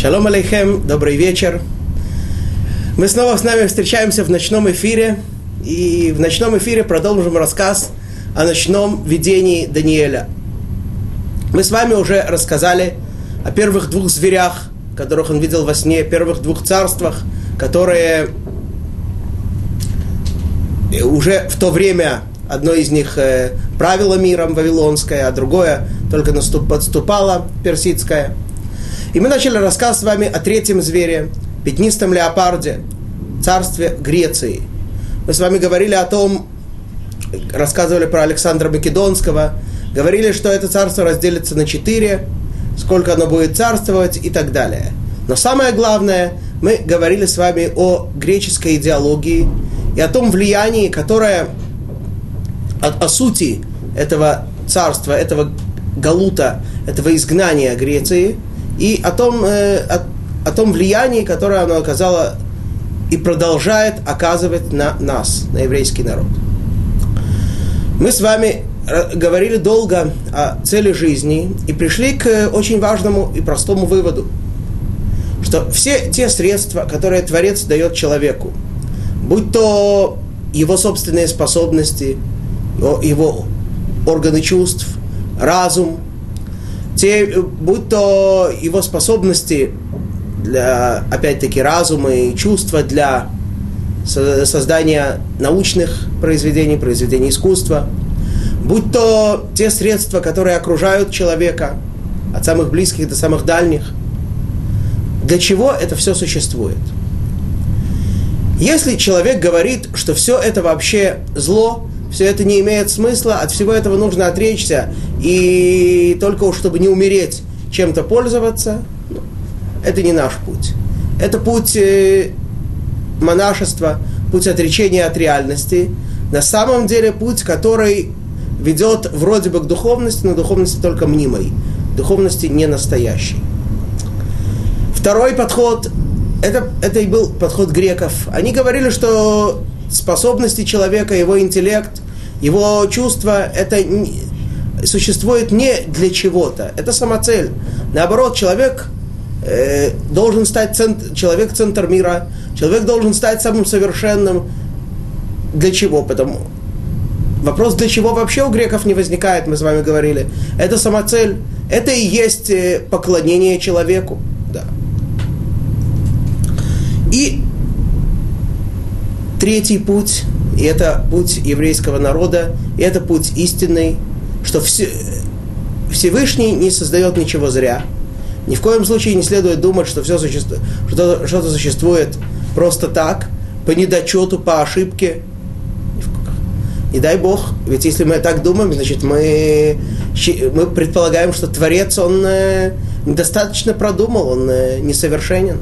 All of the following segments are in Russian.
Шалом алейхем, добрый вечер. Мы снова с нами встречаемся в ночном эфире. И в ночном эфире продолжим рассказ о ночном видении Даниэля. Мы с вами уже рассказали о первых двух зверях, которых он видел во сне, первых двух царствах, которые уже в то время одно из них э, правило миром вавилонское, а другое только наступ, подступало персидское – и мы начали рассказ с вами о третьем звере, пятнистом леопарде, царстве Греции. Мы с вами говорили о том, рассказывали про Александра Македонского, говорили, что это царство разделится на четыре, сколько оно будет царствовать и так далее. Но самое главное, мы говорили с вами о греческой идеологии и о том влиянии, которое о, о сути этого царства, этого галута, этого изгнания Греции – и о том, э, о, о том влиянии, которое оно оказало и продолжает оказывать на нас, на еврейский народ. Мы с вами говорили долго о цели жизни и пришли к очень важному и простому выводу, что все те средства, которые Творец дает человеку, будь то его собственные способности, его органы чувств, разум – те, будь то его способности для, опять-таки, разума и чувства для создания научных произведений, произведений искусства, будь то те средства, которые окружают человека, от самых близких до самых дальних, для чего это все существует. Если человек говорит, что все это вообще зло, все это не имеет смысла, от всего этого нужно отречься, и только уж чтобы не умереть, чем-то пользоваться, ну, это не наш путь. Это путь э, монашества, путь отречения от реальности. На самом деле путь, который ведет вроде бы к духовности, но духовности только мнимой, духовности не настоящей. Второй подход, это, это и был подход греков. Они говорили, что способности человека, его интеллект, его чувства, это существует не для чего-то, это самоцель. Наоборот, человек э, должен стать центр, человек центр мира, человек должен стать самым совершенным. Для чего? Потому вопрос, для чего вообще у греков не возникает, мы с вами говорили. Это самоцель, это и есть э, поклонение человеку. Да. И третий путь, и это путь еврейского народа, и это путь истинный, что все, Всевышний не создает ничего зря. Ни в коем случае не следует думать, что все существует, что что-то существует просто так, по недочету, по ошибке. И дай Бог, ведь если мы так думаем, значит мы, мы предполагаем, что Творец, он э, недостаточно продумал, он э, несовершенен.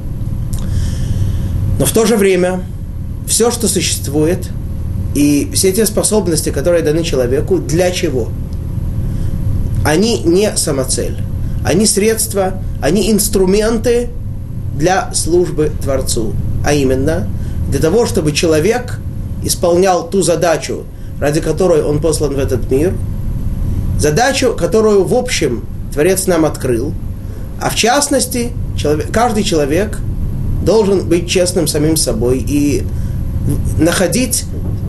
Но в то же время все, что существует, и все те способности, которые даны человеку, для чего? Они не самоцель. Они средства, они инструменты для службы Творцу. А именно, для того, чтобы человек исполнял ту задачу, ради которой он послан в этот мир, задачу, которую в общем Творец нам открыл, а в частности, человек, каждый человек должен быть честным самим собой и находить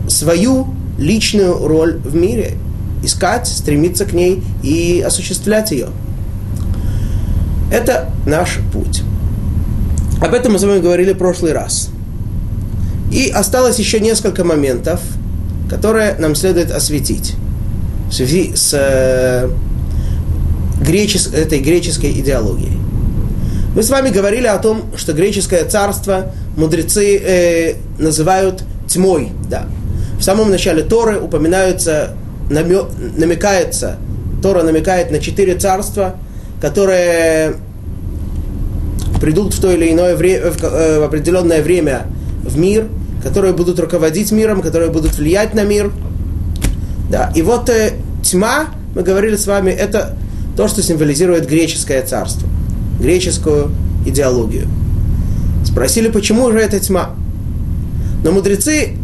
свою личную роль в мире, искать, стремиться к ней и осуществлять ее. Это наш путь. Об этом мы с вами говорили в прошлый раз. И осталось еще несколько моментов, которые нам следует осветить в связи с э, гречес, этой греческой идеологией. Мы с вами говорили о том, что греческое царство мудрецы э, называют тьмой. Да. В самом начале Торы упоминаются, намекается, Тора намекает на четыре царства, которые придут в то или иное время, э, в определенное время в мир, которые будут руководить миром, которые будут влиять на мир. Да. И вот э, тьма, мы говорили с вами, это то, что символизирует греческое царство, греческую идеологию. Спросили, почему же это тьма? Но мудрецы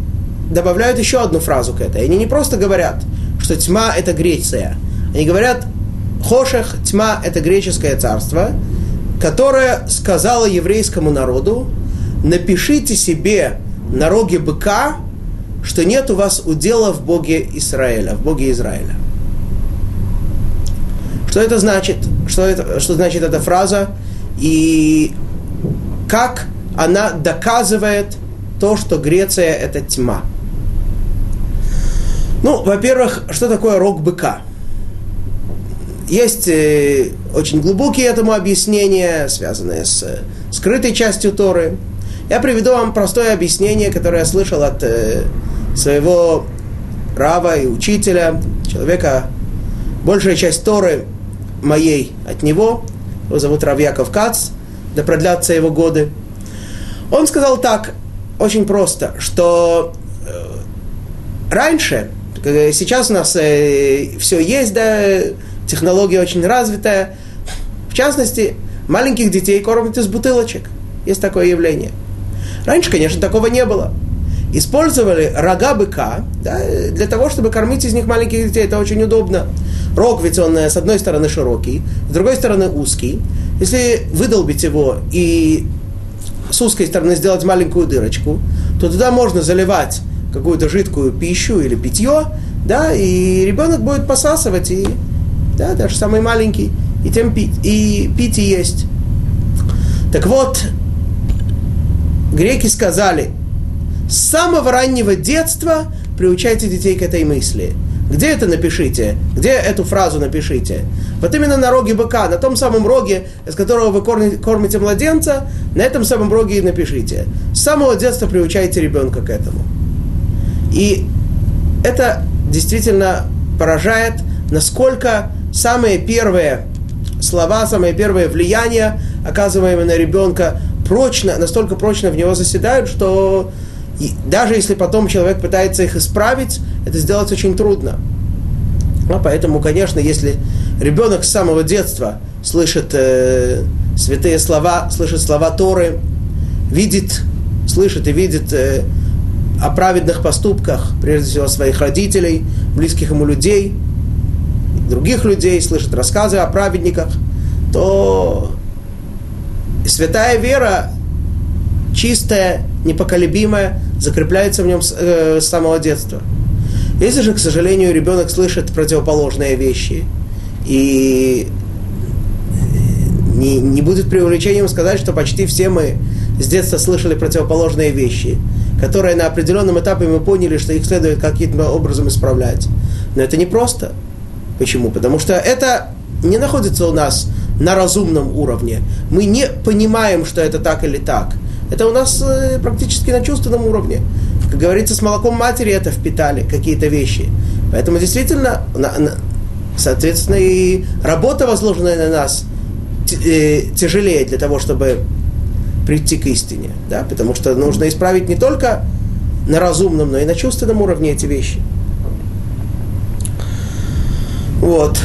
добавляют еще одну фразу к этой. Они не просто говорят, что тьма – это Греция. Они говорят, Хошех, тьма – это греческое царство. которая сказала еврейскому народу, напишите себе на роге быка, что нет у вас удела в Боге Израиля, в Боге Израиля. Что это значит? Что, это, что значит эта фраза? И как она доказывает то, что Греция – это тьма. Ну, во-первых, что такое рог быка? Есть э, очень глубокие этому объяснения, связанные с э, скрытой частью Торы. Я приведу вам простое объяснение, которое я слышал от э, своего рава и учителя, человека, большая часть Торы моей от него, его зовут Равьяков Кац, да продлятся его годы. Он сказал так, очень просто, что раньше, сейчас у нас э, все есть, да, технология очень развитая. В частности, маленьких детей кормят из бутылочек. Есть такое явление. Раньше, конечно, такого не было. Использовали рога быка да, для того, чтобы кормить из них маленьких детей. Это очень удобно. Рог ведь он э, с одной стороны широкий, с другой стороны узкий. Если выдолбить его и с узкой стороны сделать маленькую дырочку, то туда можно заливать какую-то жидкую пищу или питье, да, и ребенок будет посасывать и да, даже самый маленький, и тем пить, и пить и есть. Так вот, греки сказали, с самого раннего детства приучайте детей к этой мысли. Где это напишите? Где эту фразу напишите? Вот именно на роге быка, на том самом роге, из которого вы кормите младенца, на этом самом роге и напишите. С самого детства приучайте ребенка к этому. И это действительно поражает, насколько самые первые слова, самые первые влияния, оказываемые на ребенка, прочно, настолько прочно в него заседают, что даже если потом человек пытается их исправить, это сделать очень трудно. А поэтому, конечно, если ребенок с самого детства слышит э, святые слова, слышит слова Торы, видит, слышит и видит э, о праведных поступках, прежде всего своих родителей, близких ему людей – других людей, слышит рассказы о праведниках, то святая вера, чистая, непоколебимая, закрепляется в нем с, э, с самого детства. Если же, к сожалению, ребенок слышит противоположные вещи, и не, не будет преувеличением сказать, что почти все мы с детства слышали противоположные вещи, которые на определенном этапе мы поняли, что их следует каким-то образом исправлять. Но это не просто. Почему? Потому что это не находится у нас на разумном уровне. Мы не понимаем, что это так или так. Это у нас э, практически на чувственном уровне. Как говорится, с молоком матери это впитали какие-то вещи. Поэтому действительно, соответственно, и работа, возложенная на нас, э, тяжелее для того, чтобы прийти к истине. Да? Потому что нужно исправить не только на разумном, но и на чувственном уровне эти вещи. Вот.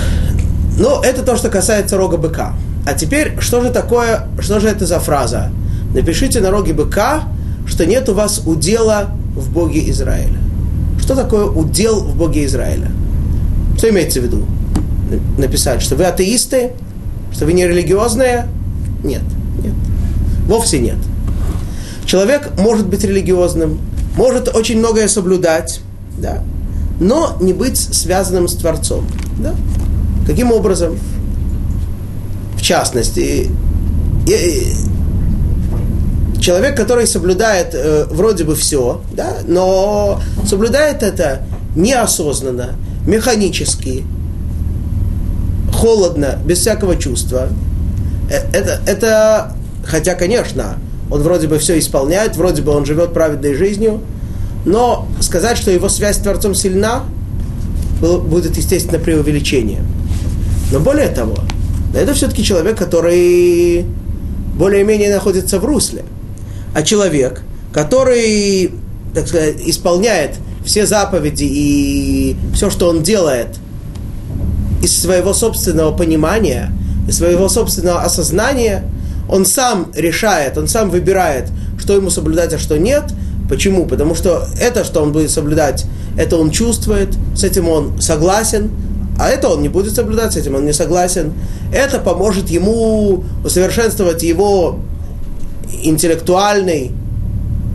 Ну, это то, что касается рога быка. А теперь, что же такое, что же это за фраза? Напишите на роге быка, что нет у вас удела в Боге Израиля. Что такое удел в Боге Израиля? Что имеется в виду? Написать, что вы атеисты, что вы не религиозные? Нет. Вовсе нет. Человек может быть религиозным, может очень многое соблюдать, да, но не быть связанным с Творцом. Да? Каким образом? В частности, человек, который соблюдает э, вроде бы все, да, но соблюдает это неосознанно, механически, холодно, без всякого чувства. Э, это, это, хотя, конечно, он вроде бы все исполняет, вроде бы он живет праведной жизнью, но сказать, что его связь с Творцом сильна, будет, естественно, преувеличение. Но более того, это все-таки человек, который более-менее находится в русле. А человек, который, так сказать, исполняет все заповеди и все, что он делает из своего собственного понимания, из своего собственного осознания, он сам решает, он сам выбирает, что ему соблюдать, а что нет – Почему? Потому что это, что он будет соблюдать, это он чувствует, с этим он согласен, а это он не будет соблюдать, с этим он не согласен. Это поможет ему усовершенствовать его интеллектуальный,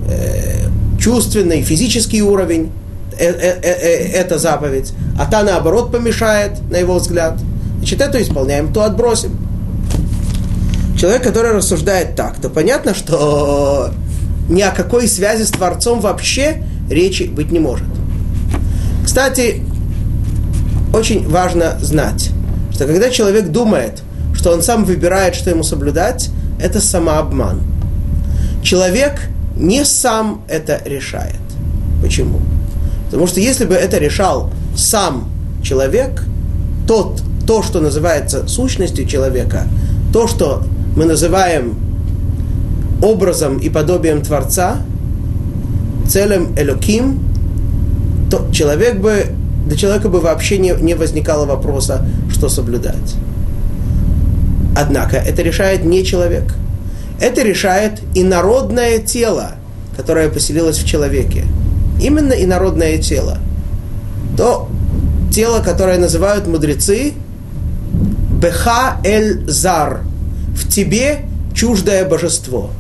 э, чувственный, физический уровень. Э, э, э, э, это заповедь. А та, наоборот, помешает, на его взгляд. Значит, это исполняем, то отбросим. Человек, который рассуждает так, то понятно, что ни о какой связи с Творцом вообще речи быть не может. Кстати, очень важно знать, что когда человек думает, что он сам выбирает, что ему соблюдать, это самообман. Человек не сам это решает. Почему? Потому что если бы это решал сам человек, тот, то, что называется сущностью человека, то, что мы называем образом и подобием Творца, целым Элоким, то человек бы, для человека бы вообще не, не возникало вопроса, что соблюдать. Однако это решает не человек. Это решает инородное тело, которое поселилось в человеке. Именно инородное тело. То тело, которое называют мудрецы Беха Эль Зар. В тебе чуждое божество.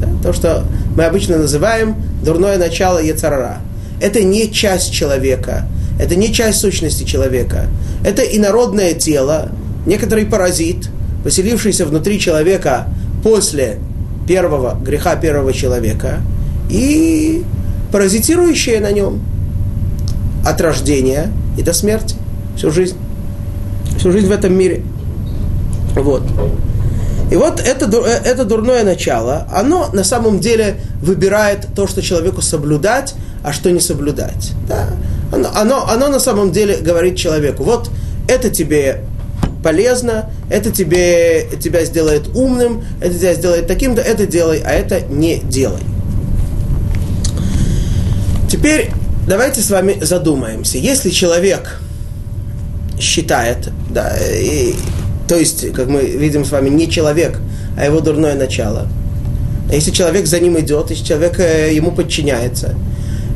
Да? То, что мы обычно называем дурное начало Ецарара. Это не часть человека, это не часть сущности человека. Это инородное тело, некоторый паразит, поселившийся внутри человека после первого греха первого человека и паразитирующее на нем от рождения и до смерти всю жизнь. Всю жизнь в этом мире. Вот. И вот это, э, это дурное начало, оно на самом деле выбирает то, что человеку соблюдать, а что не соблюдать. Да? Оно, оно, оно на самом деле говорит человеку, вот это тебе полезно, это тебе, тебя сделает умным, это тебя сделает таким-то, это делай, а это не делай. Теперь давайте с вами задумаемся. Если человек считает, да, и то есть, как мы видим с вами, не человек, а его дурное начало. Если человек за ним идет, если человек э, ему подчиняется,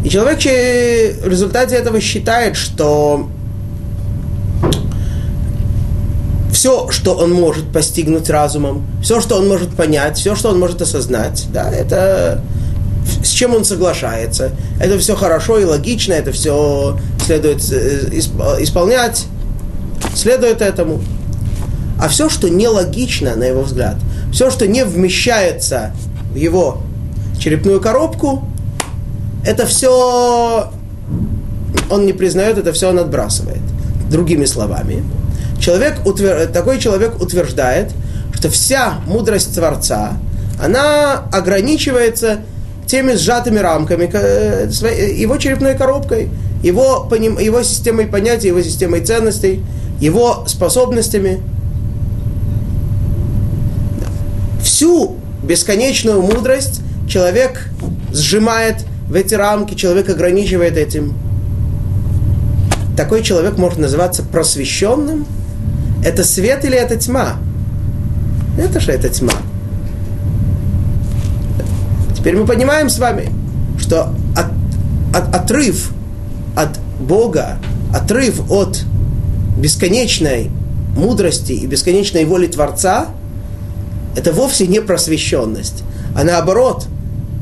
и человек в результате этого считает, что все, что он может постигнуть разумом, все, что он может понять, все, что он может осознать, да, это с чем он соглашается. Это все хорошо и логично, это все следует э, исполнять, следует этому. А все, что нелогично, на его взгляд, все, что не вмещается в его черепную коробку, это все он не признает, это все он отбрасывает. Другими словами, человек, такой человек утверждает, что вся мудрость Творца, она ограничивается теми сжатыми рамками, э, его черепной коробкой, его, его системой понятий, его системой ценностей, его способностями – всю бесконечную мудрость человек сжимает в эти рамки, человек ограничивает этим. Такой человек может называться просвещенным. Это свет или это тьма? Это же это тьма. Теперь мы понимаем с вами, что от, от, отрыв от Бога, отрыв от бесконечной мудрости и бесконечной воли Творца – это вовсе не просвещенность, а наоборот,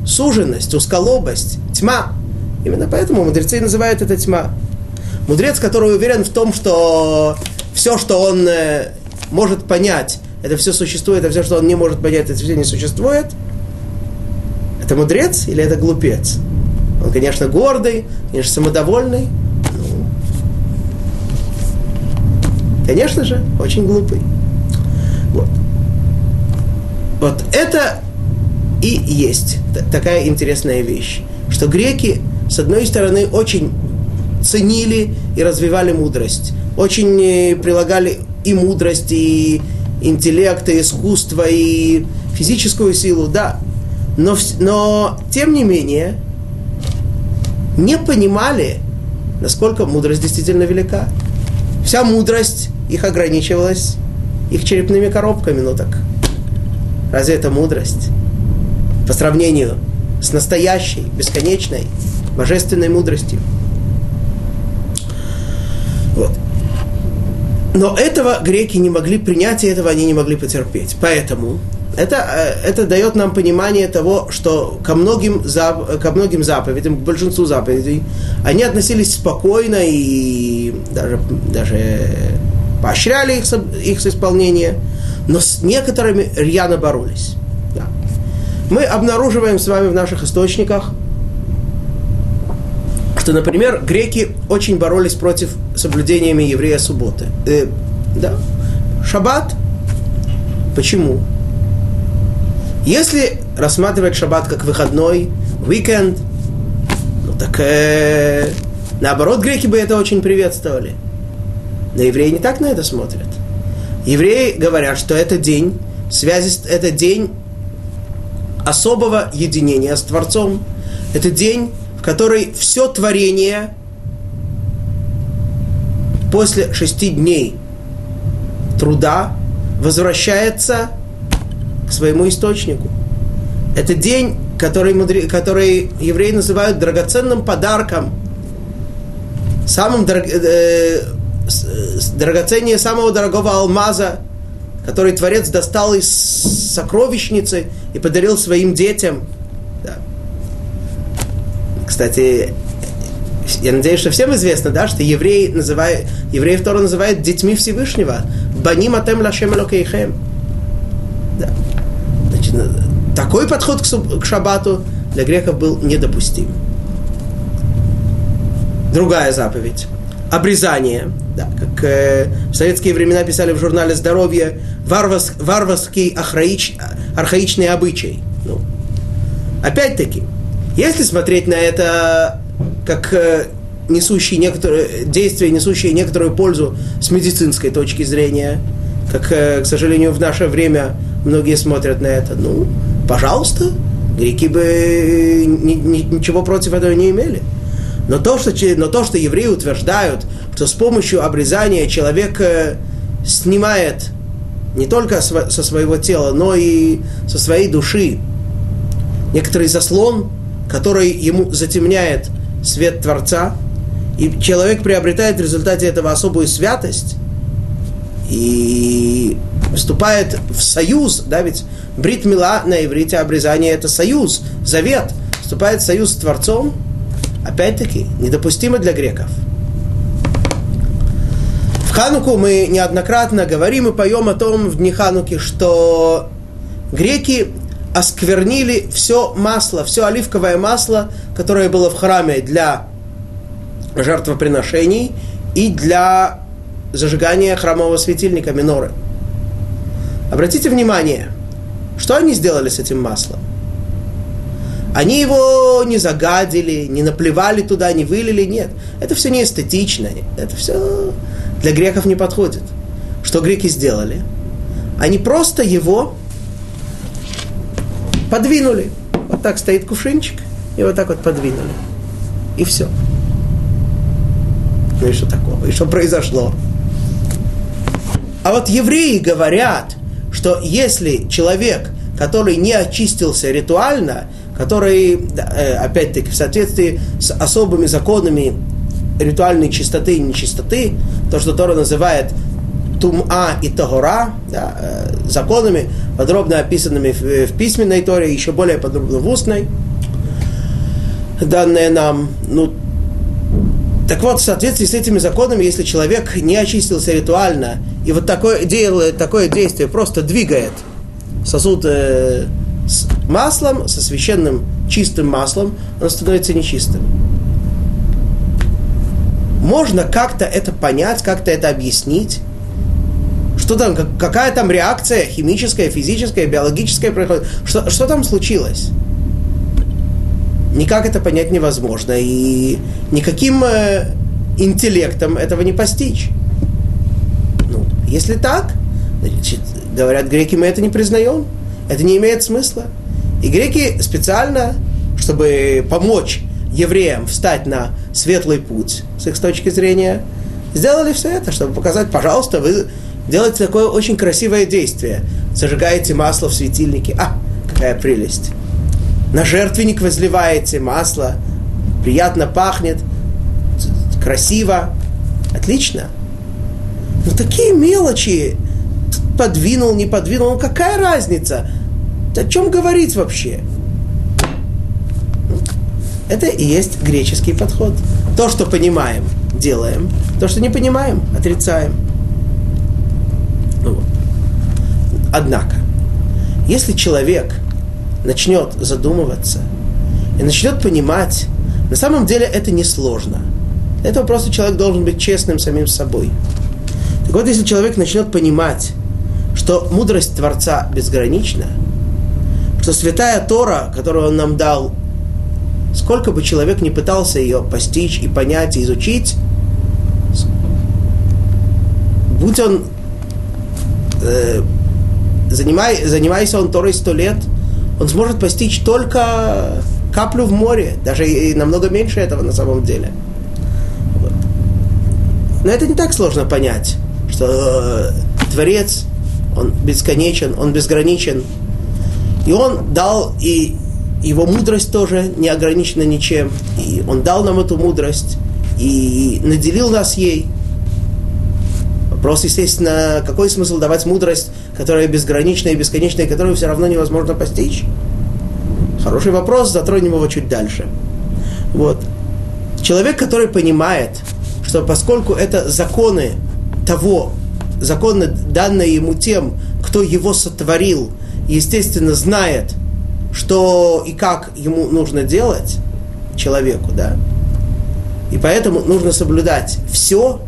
суженность, усколобость, тьма. Именно поэтому мудрецы называют это тьма. Мудрец, который уверен в том, что все, что он э, может понять, это все существует, а все, что он не может понять, это все не существует, это мудрец или это глупец? Он, конечно, гордый, конечно, самодовольный. Ну, конечно же, очень глупый. Вот. Вот это и есть такая интересная вещь, что греки, с одной стороны, очень ценили и развивали мудрость, очень э, прилагали и мудрость, и интеллект, и искусство, и физическую силу, да. Но, но тем не менее, не понимали, насколько мудрость действительно велика. Вся мудрость их ограничивалась их черепными коробками, ну так Разве это мудрость? По сравнению с настоящей, бесконечной, божественной мудростью. Вот. Но этого греки не могли принять, и этого они не могли потерпеть. Поэтому это, э, это дает нам понимание того, что ко многим, ко многим заповедям, к большинству заповедей, они относились спокойно и даже, даже поощряли их, их исполнение, но с некоторыми рьяно боролись. Да. Мы обнаруживаем с вами в наших источниках, что, например, греки очень боролись против соблюдениями еврея субботы. Э, да. Шаббат. Почему? Если рассматривать шаббат как выходной, уикенд, ну так э, наоборот, греки бы это очень приветствовали. Но евреи не так на это смотрят. Евреи говорят, что это день, связи, это день особого единения с Творцом. Это день, в который все творение после шести дней труда возвращается к своему источнику. Это день, который, мудре, который евреи называют драгоценным подарком, самым дорог, э, драгоценнее самого дорогого алмаза, который Творец достал из сокровищницы и подарил своим детям. Да. Кстати, я надеюсь, что всем известно, да, что евреи называют, евреев Тора называют детьми Всевышнего. Баним атем лашем элокейхем. Да. Значит, такой подход к, к шаббату для греков был недопустим. Другая заповедь. Обрезание. Да, как э, в советские времена писали в журнале «Здоровье», варварс, варварский архаич, архаичный обычай. Ну, опять-таки, если смотреть на это как э, несущие некоторые действия, несущие некоторую пользу с медицинской точки зрения, как, э, к сожалению, в наше время многие смотрят на это, ну, пожалуйста, греки бы ни, ни, ничего против этого не имели. Но то, что, но то, что евреи утверждают, что с помощью обрезания человек э, снимает не только со своего тела, но и со своей души некоторый заслон, который ему затемняет свет Творца, и человек приобретает в результате этого особую святость и вступает в союз, да, ведь брит мила на иврите обрезание это союз, завет, вступает в союз с Творцом, опять-таки, недопустимо для греков. В Хануку мы неоднократно говорим и поем о том в дни Хануки, что греки осквернили все масло, все оливковое масло, которое было в храме для жертвоприношений и для зажигания храмового светильника миноры. Обратите внимание, что они сделали с этим маслом? Они его не загадили, не наплевали туда, не вылили, нет. Это все не эстетично, это все для греков не подходит. Что греки сделали? Они просто его подвинули. Вот так стоит кувшинчик, и вот так вот подвинули. И все. Ну и что такого? И что произошло? А вот евреи говорят, что если человек, который не очистился ритуально, который, э, опять-таки, в соответствии с особыми законами ритуальной чистоты и нечистоты, то, что Тора называет Тума и Тагора, да, э, законами, подробно описанными в, в письменной Торе, еще более подробно в устной, данные нам. Ну, так вот, в соответствии с этими законами, если человек не очистился ритуально, и вот такое, делает такое действие, просто двигает сосуд э, с маслом, со священным чистым маслом, он становится нечистым. Можно как-то это понять, как-то это объяснить, что там, какая там реакция химическая, физическая, биологическая происходит? Что, что там случилось? Никак это понять невозможно. И никаким э, интеллектом этого не постичь. Ну, если так, значит, говорят греки, мы это не признаем. Это не имеет смысла. И греки специально, чтобы помочь евреям встать на светлый путь, с их точки зрения, сделали все это, чтобы показать, пожалуйста, вы делаете такое очень красивое действие. Зажигаете масло в светильнике. А, какая прелесть. На жертвенник возливаете масло. Приятно пахнет. Красиво. Отлично. Ну такие мелочи. Подвинул, не подвинул, ну какая разница? О чем говорить вообще? Это и есть греческий подход. То, что понимаем, делаем. То, что не понимаем, отрицаем. Ну, Однако, если человек начнет задумываться и начнет понимать, на самом деле это несложно. Для этого просто человек должен быть честным самим собой. Так вот, если человек начнет понимать, что мудрость Творца безгранична, что святая Тора, которую он нам дал, сколько бы человек не пытался ее постичь и понять, и изучить, будь он, э, занимай, занимаясь он Торой сто лет, он сможет постичь только каплю в море, даже и намного меньше этого на самом деле. Вот. Но это не так сложно понять, что э, Творец, он бесконечен, он безграничен. И он дал и его мудрость тоже не ограничена ничем. И он дал нам эту мудрость и наделил нас ей. Вопрос, естественно, какой смысл давать мудрость, которая безграничная и бесконечная, которую все равно невозможно постичь? Хороший вопрос, затронем его чуть дальше. Вот. Человек, который понимает, что поскольку это законы того, законы, данные ему тем, кто его сотворил, естественно, знает – что и как ему нужно делать человеку, да. И поэтому нужно соблюдать все,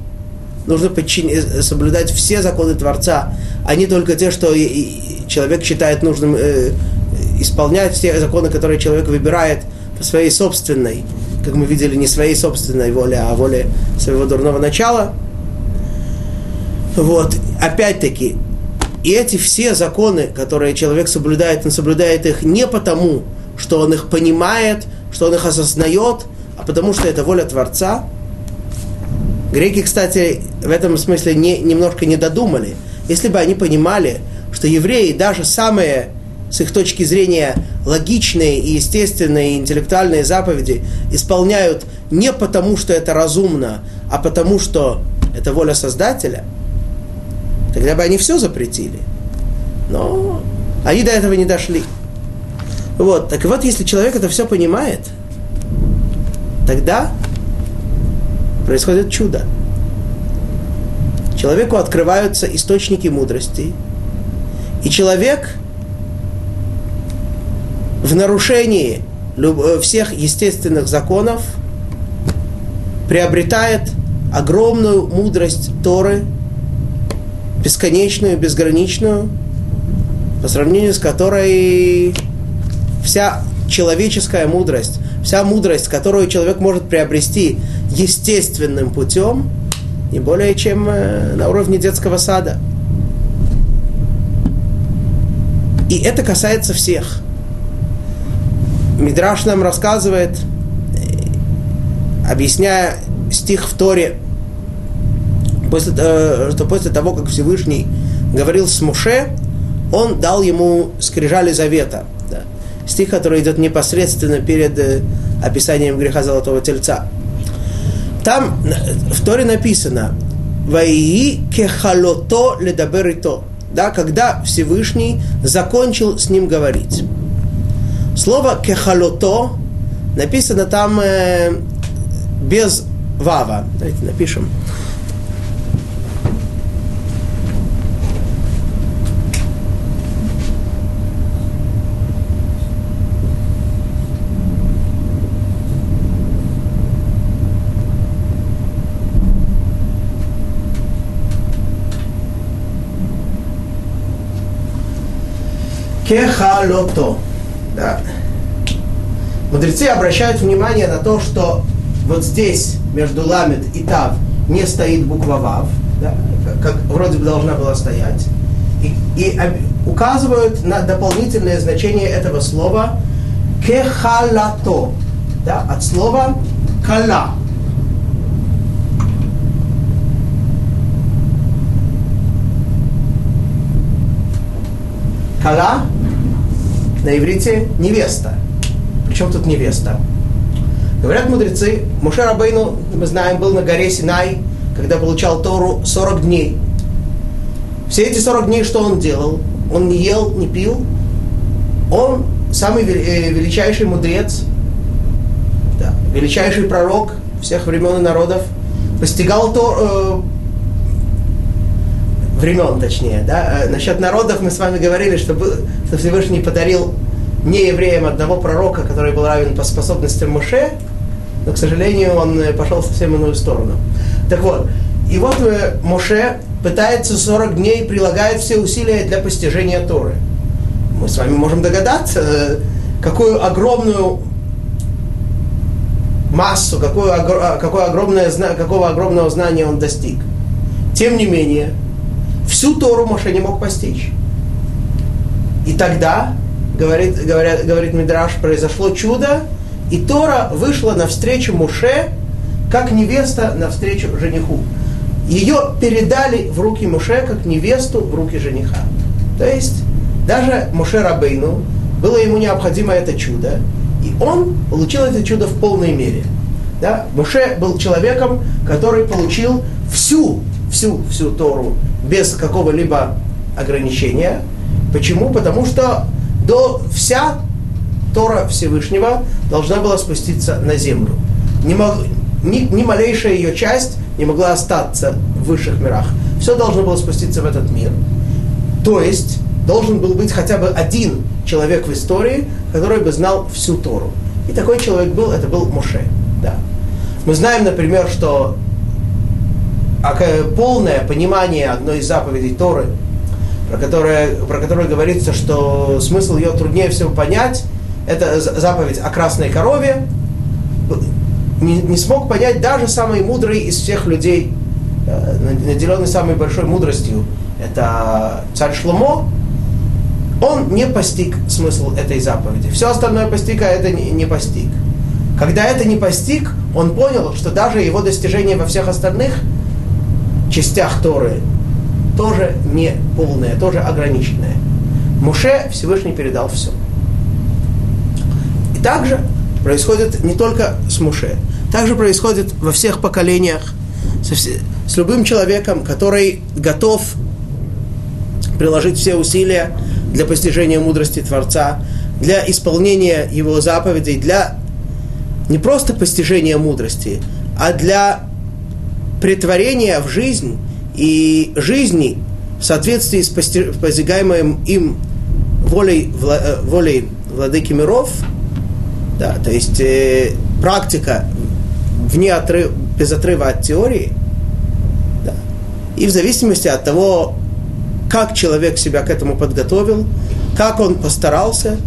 нужно подчин... Э, соблюдать все законы Творца, а не только те, что человек считает нужным э, исполнять, все законы, которые человек выбирает по своей собственной, как мы видели, не своей собственной воле, а воле своего дурного начала. Вот, опять-таки, и эти все законы, которые человек соблюдает, он соблюдает их не потому, что он их понимает, что он их осознает, а потому что это воля Творца. Греки, кстати, в этом смысле не, немножко не додумали. Если бы они понимали, что евреи даже самые, с их точки зрения, логичные и естественные и интеллектуальные заповеди исполняют не потому, что это разумно, а потому, что это воля Создателя – Тогда бы они все запретили. Но они до этого не дошли. Вот, так вот, если человек это все понимает, тогда происходит чудо. Человеку открываются источники мудрости, и человек в нарушении э, всех естественных законов приобретает огромную мудрость Торы – бесконечную, безграничную, по сравнению с которой вся человеческая мудрость, вся мудрость, которую человек может приобрести естественным путем, не более чем э, на уровне детского сада. И это касается всех. Мидраш нам рассказывает, объясняя стих в Торе, после, э, что после того, как Всевышний говорил с Муше, он дал ему скрижали завета. Да. Стих, который идет непосредственно перед э, описанием греха золотого тельца. Там в Торе написано «Ваии кехалото ледаберито», да, когда Всевышний закончил с ним говорить. Слово «кехалото» написано там э, без вава. Давайте напишем. Кехалото. Да. Мудрецы обращают внимание на то, что вот здесь между ламет и тав не стоит буква вав, да, как вроде бы должна была стоять, и, и указывают на дополнительное значение этого слова кехалато, да, от слова кала. Кала на иврите невеста. Причем тут невеста? Говорят мудрецы, Муше Рабейну, мы знаем, был на горе Синай, когда получал Тору 40 дней. Все эти 40 дней что он делал? Он не ел, не пил. Он самый э, величайший мудрец, да, величайший пророк всех времен и народов, постигал то, э, времен, точнее, да. Э, насчет народов мы с вами говорили, что, что Всевышний подарил не евреям одного пророка, который был равен по способностям Моше, но, к сожалению, он э, пошел совсем иную сторону. Так вот, и вот э, Моше пытается 40 дней, прилагает все усилия для постижения Торы. Мы с вами можем догадаться, какую огромную массу, какую, какое огромное, какого огромного знания он достиг. Тем не менее, Всю Тору Моше не мог постичь. И тогда, говорит, говорят, говорит Мидраш, произошло чудо, и Тора вышла навстречу Муше, как невеста навстречу жениху. Ее передали в руки Муше, как невесту в руки жениха. То есть, даже Муше Рабейну было ему необходимо это чудо, и он получил это чудо в полной мере. Да? Муше был человеком, который получил всю, всю, всю Тору без какого-либо ограничения. Почему? Потому что до вся Тора Всевышнего должна была спуститься на землю. Ни, ни, ни малейшая ее часть не могла остаться в высших мирах. Все должно было спуститься в этот мир. То есть должен был быть хотя бы один человек в истории, который бы знал всю Тору. И такой человек был, это был Моше. Да. Мы знаем, например, что полное понимание одной из заповедей Торы, про которое, про которое говорится, что смысл ее труднее всего понять, это заповедь о красной корове, не, не смог понять даже самый мудрый из всех людей, э, наделенный самой большой мудростью, это царь Шломо, он не постиг смысл этой заповеди. Все остальное постиг, а это не, не постиг. Когда это не постиг, он понял, что даже его достижения во всех остальных – частях Торы тоже не полное, тоже ограниченное. Муше Всевышний передал все. И также происходит не только с Муше, также происходит во всех поколениях, со с любым человеком, который готов приложить все усилия для постижения мудрости Творца, для исполнения его заповедей, для не просто постижения мудрости, а для притворения в жизнь и жизни в соответствии с постигаемым им волей, э, волей владыки миров, да, то есть э, практика вне отрыв, без отрыва от теории, да, и в зависимости от того, как человек себя к этому подготовил, как он постарался,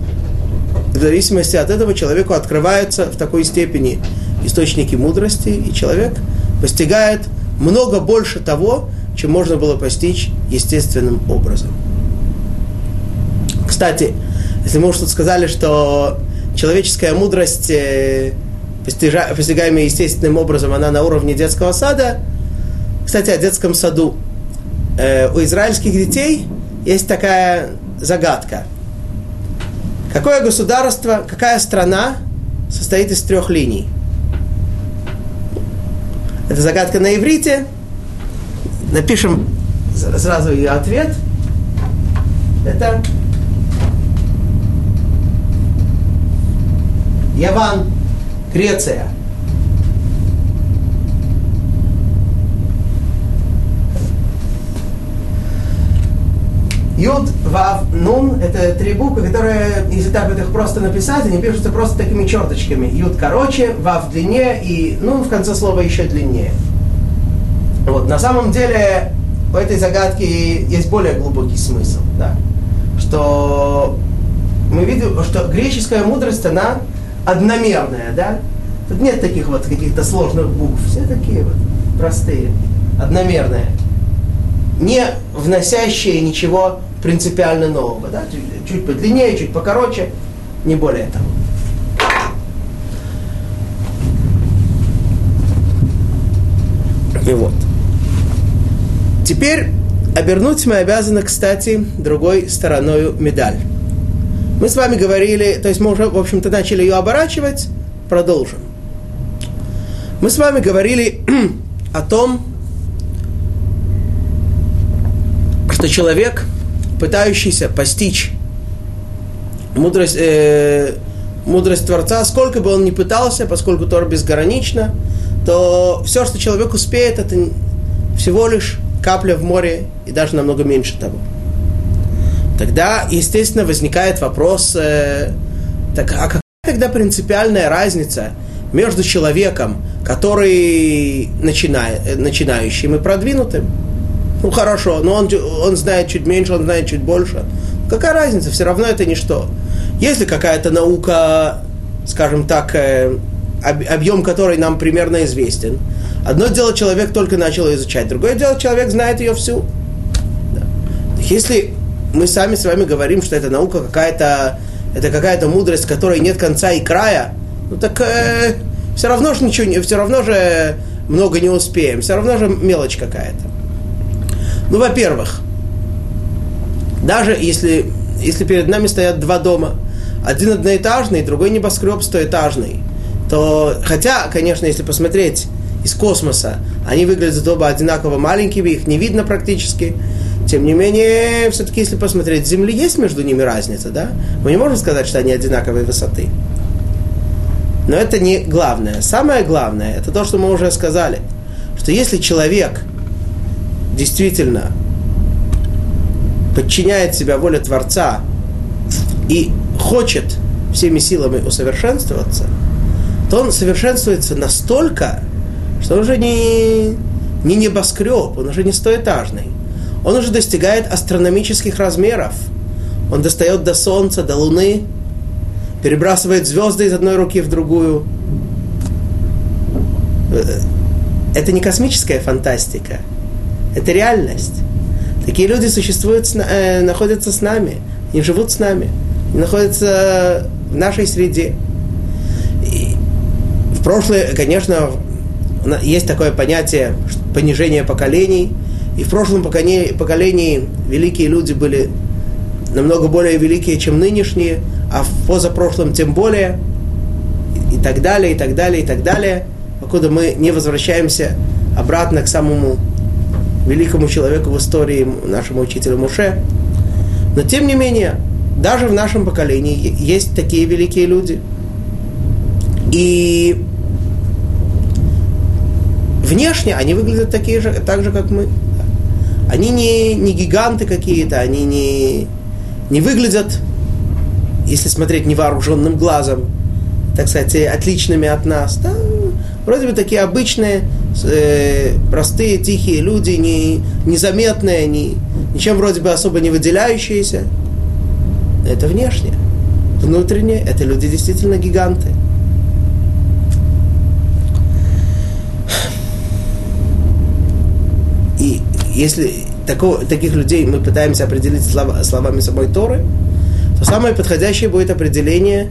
в зависимости от этого человеку открываются в такой степени источники мудрости, и человек – постигает много больше того, чем можно было постичь естественным образом. Кстати, если мы тут сказали, что человеческая мудрость, э, постигаемая естественным образом, она на уровне детского сада, кстати, о детском саду. Э, у израильских детей есть такая загадка. Какое государство, какая страна состоит из трех линий – это загадка на иврите. Напишем сразу ее ответ. Это Яван, Греция. Юд, Вав, Нун – это три буквы, которые, если так вот их просто написать, они пишутся просто такими черточками. Юд короче, Вав длиннее и Нун в конце слова еще длиннее. Вот. На самом деле у этой загадки есть более глубокий смысл. Да? Что мы видим, что греческая мудрость, она одномерная. Да? Тут нет таких вот каких-то сложных букв. Все такие вот простые, одномерные. Не вносящие ничего принципиально нового. Да? Чуть, подлиннее, чуть покороче, не более того. И вот. Теперь обернуть мы обязаны, кстати, другой стороной медаль. Мы с вами говорили, то есть мы уже, в общем-то, начали ее оборачивать, продолжим. Мы с вами говорили о том, что человек, пытающийся постичь мудрость, э, мудрость Творца, сколько бы он ни пытался, поскольку Тор безгранично, то все, что человек успеет, это всего лишь капля в море и даже намного меньше того. Тогда, естественно, возникает вопрос, э, так, а какая тогда принципиальная разница между человеком, который начинает, э, начинающим и продвинутым? Ну хорошо, но он, он знает чуть меньше, он знает чуть больше. Какая разница? Все равно это ничто. Если какая-то наука, скажем так, э, объем которой нам примерно известен, одно дело человек только начал ее изучать, другое дело человек знает ее всю. Да. Если мы сами с вами говорим, что эта наука какая-то, это какая-то мудрость, которой нет конца и края, ну так э, все равно же ничего, все равно же много не успеем, все равно же мелочь какая-то. Ну, во-первых, даже если, если перед нами стоят два дома, один одноэтажный, другой небоскреб стоэтажный, то, хотя, конечно, если посмотреть из космоса, они выглядят оба одинаково маленькими, их не видно практически. Тем не менее, все-таки, если посмотреть, Земли есть между ними разница, да? Мы не можем сказать, что они одинаковой высоты. Но это не главное. Самое главное, это то, что мы уже сказали, что если человек действительно подчиняет себя воле Творца и хочет всеми силами усовершенствоваться, то он совершенствуется настолько, что он уже не, не небоскреб, он уже не стоэтажный. Он уже достигает астрономических размеров. Он достает до Солнца, до Луны, перебрасывает звезды из одной руки в другую. Это не космическая фантастика, это реальность. Такие люди существуют, э, находятся с нами, они живут с нами, они находятся в нашей среде. И в прошлое, конечно, есть такое понятие понижения поколений, и в прошлом поколении, поколении великие люди были намного более великие, чем нынешние, а в позапрошлом тем более, и так далее, и так далее, и так далее, покуда мы не возвращаемся обратно к самому великому человеку в истории, нашему учителю Муше. Но тем не менее, даже в нашем поколении есть такие великие люди. И внешне они выглядят такие же, так же, как мы. Они не, не гиганты какие-то, они не, не выглядят, если смотреть невооруженным глазом, так сказать, отличными от нас. Да, вроде бы такие обычные, э, простые, тихие люди, не, незаметные, не, ничем вроде бы особо не выделяющиеся. Это внешне. Внутренне это люди действительно гиганты. И если такого, таких людей мы пытаемся определить слова, словами самой Торы, то самое подходящее будет определение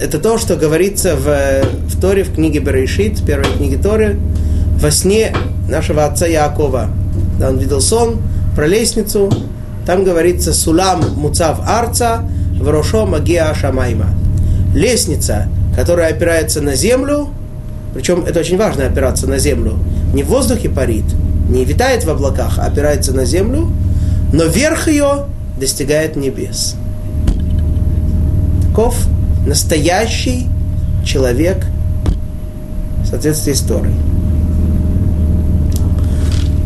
это то, что говорится в, в Торе, в книге Берешит, первой книге Торы, во сне нашего отца Якова. Да, он видел сон про лестницу, там говорится «Сулам муцав арца, врошо магия шамайма». Лестница, которая опирается на землю, причем это очень важно опираться на землю, не в воздухе парит, не витает в облаках, а опирается на землю, но верх ее достигает небес. Таков настоящий человек в соответствии с Торой.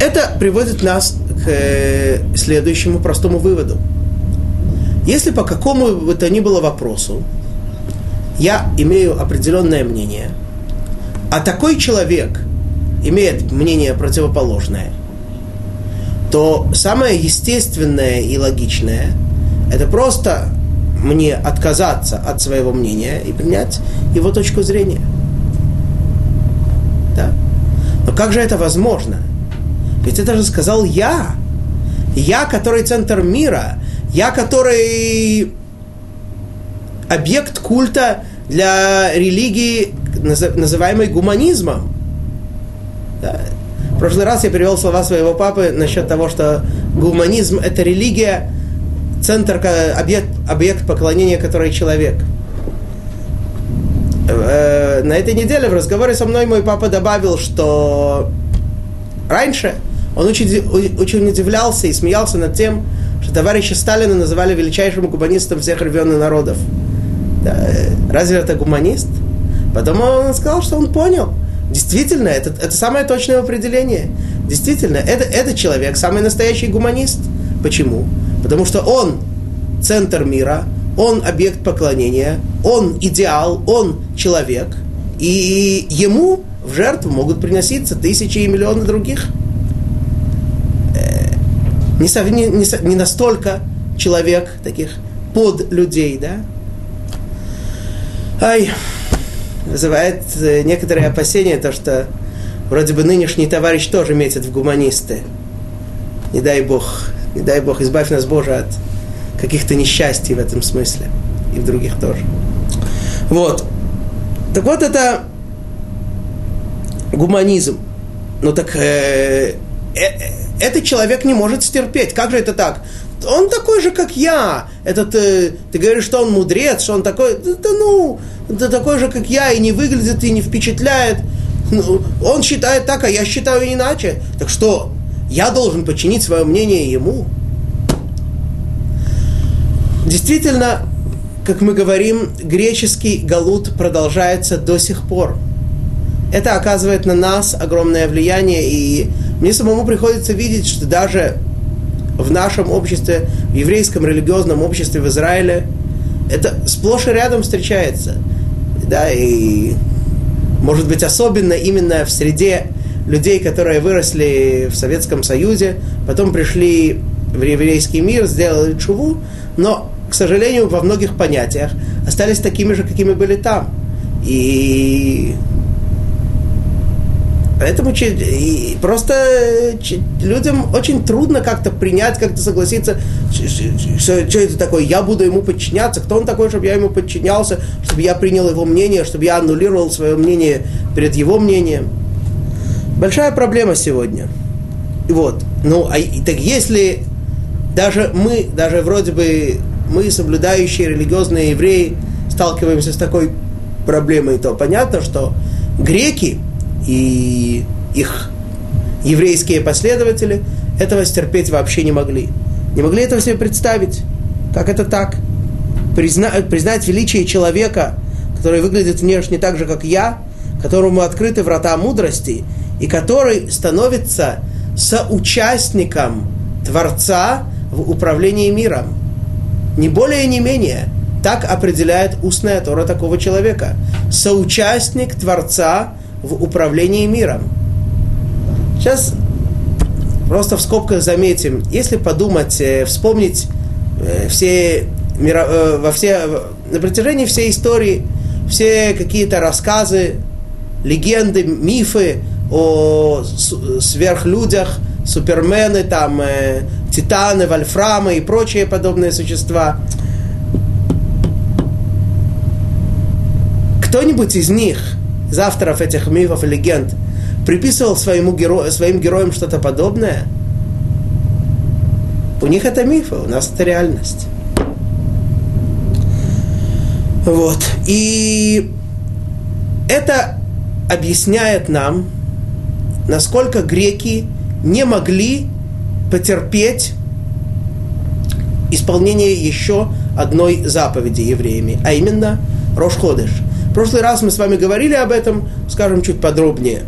Это приводит нас к э, следующему простому выводу. Если по какому бы то ни было вопросу я имею определенное мнение, а такой человек имеет мнение противоположное, то самое естественное и логичное – это просто мне отказаться от своего мнения и принять его точку зрения. Да? Но как же это возможно? Ведь это же сказал я. Я, который центр мира. Я, который объект культа для религии, называемой гуманизмом. Да. В прошлый раз я привел слова своего папы насчет того, что гуманизм – это религия, центр, объект, объект поклонения, который человек. Э, на этой неделе в разговоре со мной мой папа добавил, что раньше он очень, очень удивлялся и смеялся над тем, что товарища Сталина называли величайшим гуманистом всех регионов народов. Да, разве это гуманист? Потом он сказал, что он понял. Действительно, это, это самое точное определение. Действительно, это, это человек, самый настоящий гуманист. Почему? Потому что он центр мира, он объект поклонения, он идеал, он человек. И ему в жертву могут приноситься тысячи и миллионы других. Не, не, не, не настолько человек таких под людей, да? Ай, вызывает э, некоторые опасения, то, что вроде бы нынешний товарищ тоже метит в гуманисты. Не дай Бог, не дай Бог, избавь нас, Боже, от каких-то несчастий в этом смысле. И в других тоже. Вот. Так вот это гуманизм. Ну так э, э, этот человек не может стерпеть. Как же это так? Он такой же, как я. Этот, э, ты говоришь, что он мудрец, что он такой, да ну, да такой же, как я, и не выглядит, и не впечатляет. Ну, он считает так, а я считаю иначе. Так что, я должен подчинить свое мнение ему? Действительно, как мы говорим, греческий галут продолжается до сих пор. Это оказывает на нас огромное влияние, и мне самому приходится видеть, что даже в нашем обществе, в еврейском религиозном обществе в Израиле, это сплошь и рядом встречается. Да, и может быть особенно именно в среде людей, которые выросли в Советском Союзе, потом пришли в еврейский мир, сделали чуву, но, к сожалению, во многих понятиях остались такими же, какими были там. И Поэтому просто людям очень трудно как-то принять, как-то согласиться, что, что это такое, я буду ему подчиняться, кто он такой, чтобы я ему подчинялся, чтобы я принял его мнение, чтобы я аннулировал свое мнение перед его мнением. Большая проблема сегодня. Вот. Ну, а так если даже мы, даже вроде бы мы, соблюдающие религиозные евреи, сталкиваемся с такой проблемой, то понятно, что греки – и их еврейские последователи этого стерпеть вообще не могли. Не могли этого себе представить. Как это так? Призна, признать величие человека, который выглядит внешне так же, как я, которому открыты врата мудрости, и который становится соучастником Творца в управлении миром. Не более, не менее. Так определяет устная Тора такого человека. Соучастник Творца в управлении миром. Сейчас просто в скобках заметим, если подумать, э, вспомнить э, все, э, во все, на протяжении всей истории, все какие-то рассказы, легенды, мифы о сверхлюдях, супермены, там, э, титаны, вольфрамы и прочие подобные существа. Кто-нибудь из них – из авторов этих мифов и легенд приписывал своему геро... своим героям что-то подобное, у них это мифы, у нас это реальность. Вот. И это объясняет нам, насколько греки не могли потерпеть исполнение еще одной заповеди евреями, а именно Рошходыш – в прошлый раз мы с вами говорили об этом, скажем чуть подробнее.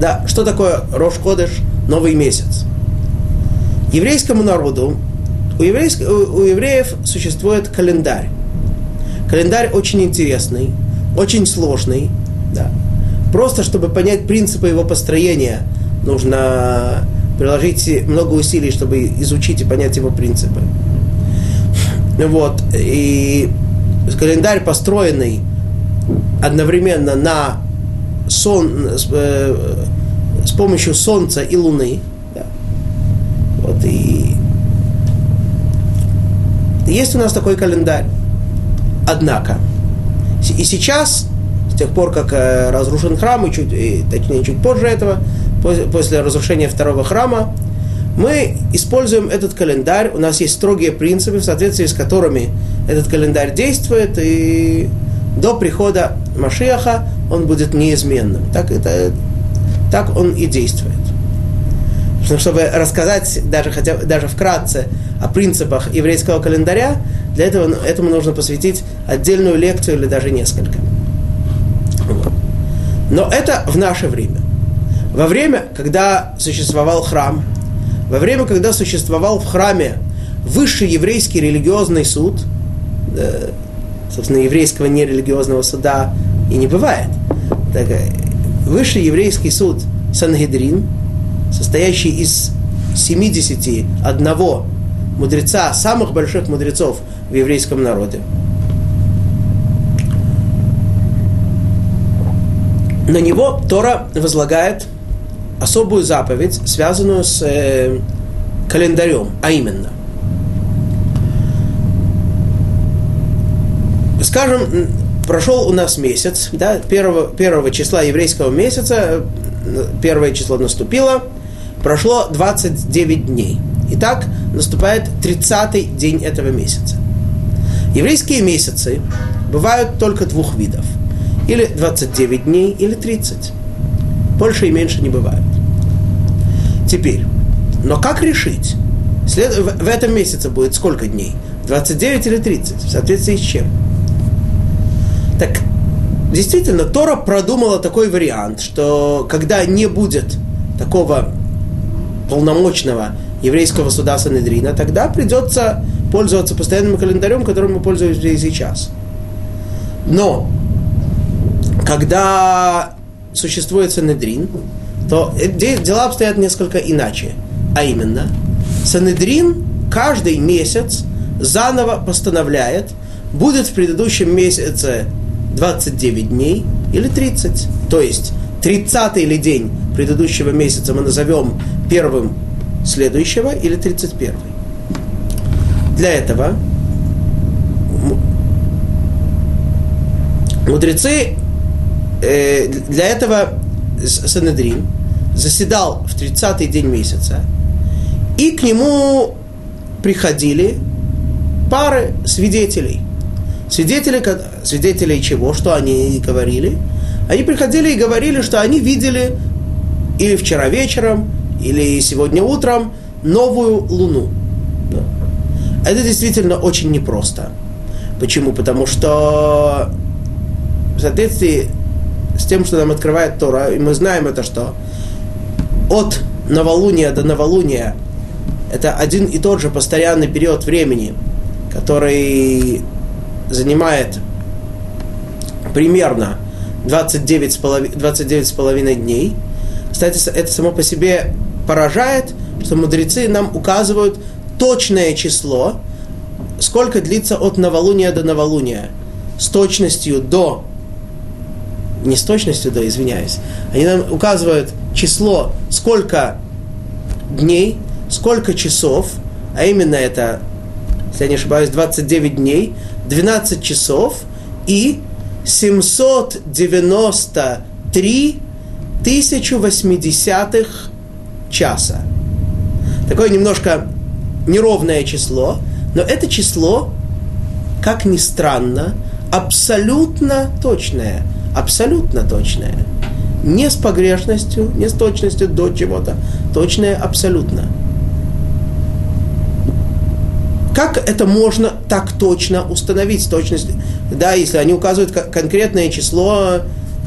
Да, что такое Рош Кодыш, новый месяц? Еврейскому народу, у, еврейск, у, у евреев существует календарь. Календарь очень интересный, очень сложный. Да. Просто чтобы понять принципы его построения, нужно приложить много усилий, чтобы изучить и понять его принципы. Вот. И календарь, построенный одновременно на сон, с, э, с помощью Солнца и Луны. Да. Вот и есть у нас такой календарь. Однако, и сейчас, с тех пор, как э, разрушен храм, и чуть, и, точнее, чуть позже этого, после, после разрушения второго храма, мы используем этот календарь, у нас есть строгие принципы, в соответствии с которыми этот календарь действует, и до прихода Машиаха он будет неизменным. Так, это, так он и действует. чтобы рассказать даже, хотя, даже вкратце о принципах еврейского календаря, для этого этому нужно посвятить отдельную лекцию или даже несколько. Но это в наше время. Во время, когда существовал храм, во время, когда существовал в храме высший еврейский религиозный суд, э, собственно, еврейского нерелигиозного суда и не бывает. Так, э, высший еврейский суд Сангедрин, состоящий из 71 мудреца, самых больших мудрецов в еврейском народе. На него Тора возлагает особую заповедь, связанную с э, календарем, а именно. Скажем, прошел у нас месяц, да, первого, первого числа еврейского месяца, первое число наступило, прошло 29 дней. Итак, наступает 30-й день этого месяца. Еврейские месяцы бывают только двух видов. Или 29 дней, или 30. Больше и меньше не бывает. Теперь, но как решить? След... В этом месяце будет сколько дней? 29 или 30? В соответствии с чем? Так, действительно, Тора продумала такой вариант, что когда не будет такого полномочного еврейского суда Санедрина, тогда придется пользоваться постоянным календарем, которым мы пользуемся и сейчас. Но, когда существует Санедрин, то дела обстоят несколько иначе. А именно, Санедрин каждый месяц заново постановляет, будет в предыдущем месяце 29 дней или 30. То есть 30 ли день предыдущего месяца мы назовем первым следующего или 31. Для этого мудрецы, э, для этого Санедрин заседал в 30-й день месяца, и к нему приходили пары свидетелей – Свидетели, свидетелей чего? Что они говорили? Они приходили и говорили, что они видели или вчера вечером, или сегодня утром новую луну. Это действительно очень непросто. Почему? Потому что в соответствии с тем, что нам открывает Тора, и мы знаем это, что от новолуния до новолуния это один и тот же постоянный период времени, который занимает примерно 29,5 29 дней. Кстати, это само по себе поражает, что мудрецы нам указывают точное число, сколько длится от новолуния до новолуния, с точностью до, не с точностью до, извиняюсь, они нам указывают число, сколько дней, сколько часов, а именно это, если я не ошибаюсь, 29 дней, 12 часов и 793 1080 часа. Такое немножко неровное число, но это число, как ни странно, абсолютно точное. Абсолютно точное. Не с погрешностью, не с точностью до чего-то. Точное абсолютно. Как это можно так точно установить с точностью? Да, если они указывают конкретное число,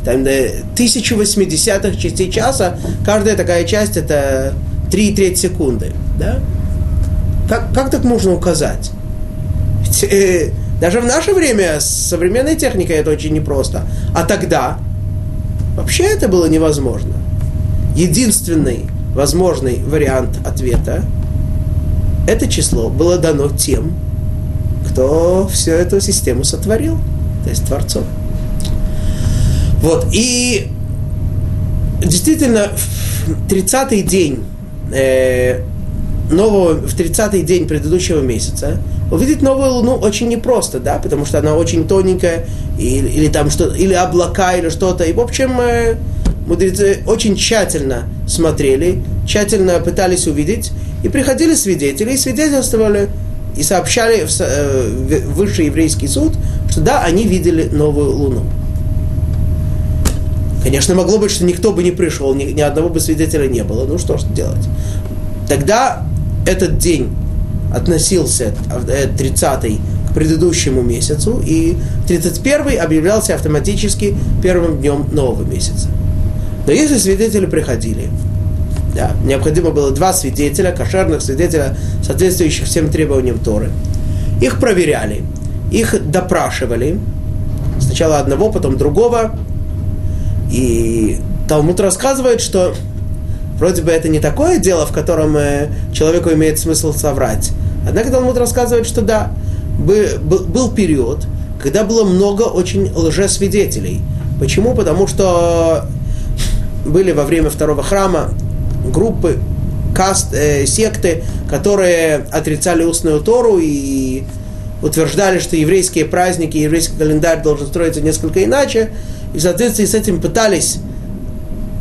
там, да, 1080 частей часа, каждая такая часть это 3 треть секунды. Да? Как, как так можно указать? Ведь, э, даже в наше время с современной техникой это очень непросто. А тогда вообще это было невозможно. Единственный возможный вариант ответа это число было дано тем, кто всю эту систему сотворил, то есть Творцом. Вот, и действительно, в 30-й день э, нового, в 30-й день предыдущего месяца увидеть новую луну очень непросто, да, потому что она очень тоненькая, или, или там что или облака, или что-то. И, в общем, э, мудрецы очень тщательно смотрели, тщательно пытались увидеть, и приходили свидетели и свидетельствовали, и сообщали э, в высший еврейский суд, что да, они видели новую луну. Конечно, могло быть, что никто бы не пришел, ни, ни одного бы свидетеля не было. Ну что ж делать? Тогда этот день относился, 30-й, э, к предыдущему месяцу, и 31-й объявлялся автоматически первым днем нового месяца. Но если свидетели приходили, да, необходимо было два свидетеля, кошерных свидетеля, соответствующих всем требованиям Торы. Их проверяли, их допрашивали, сначала одного, потом другого, и Талмуд рассказывает, что вроде бы это не такое дело, в котором э, человеку имеет смысл соврать. Однако Талмуд рассказывает, что да, был период, когда было много очень лжесвидетелей. Почему? Потому что были во время второго храма группы, каст, э, секты, которые отрицали устную Тору и утверждали, что еврейские праздники, еврейский календарь должен строиться несколько иначе, и в соответствии с этим пытались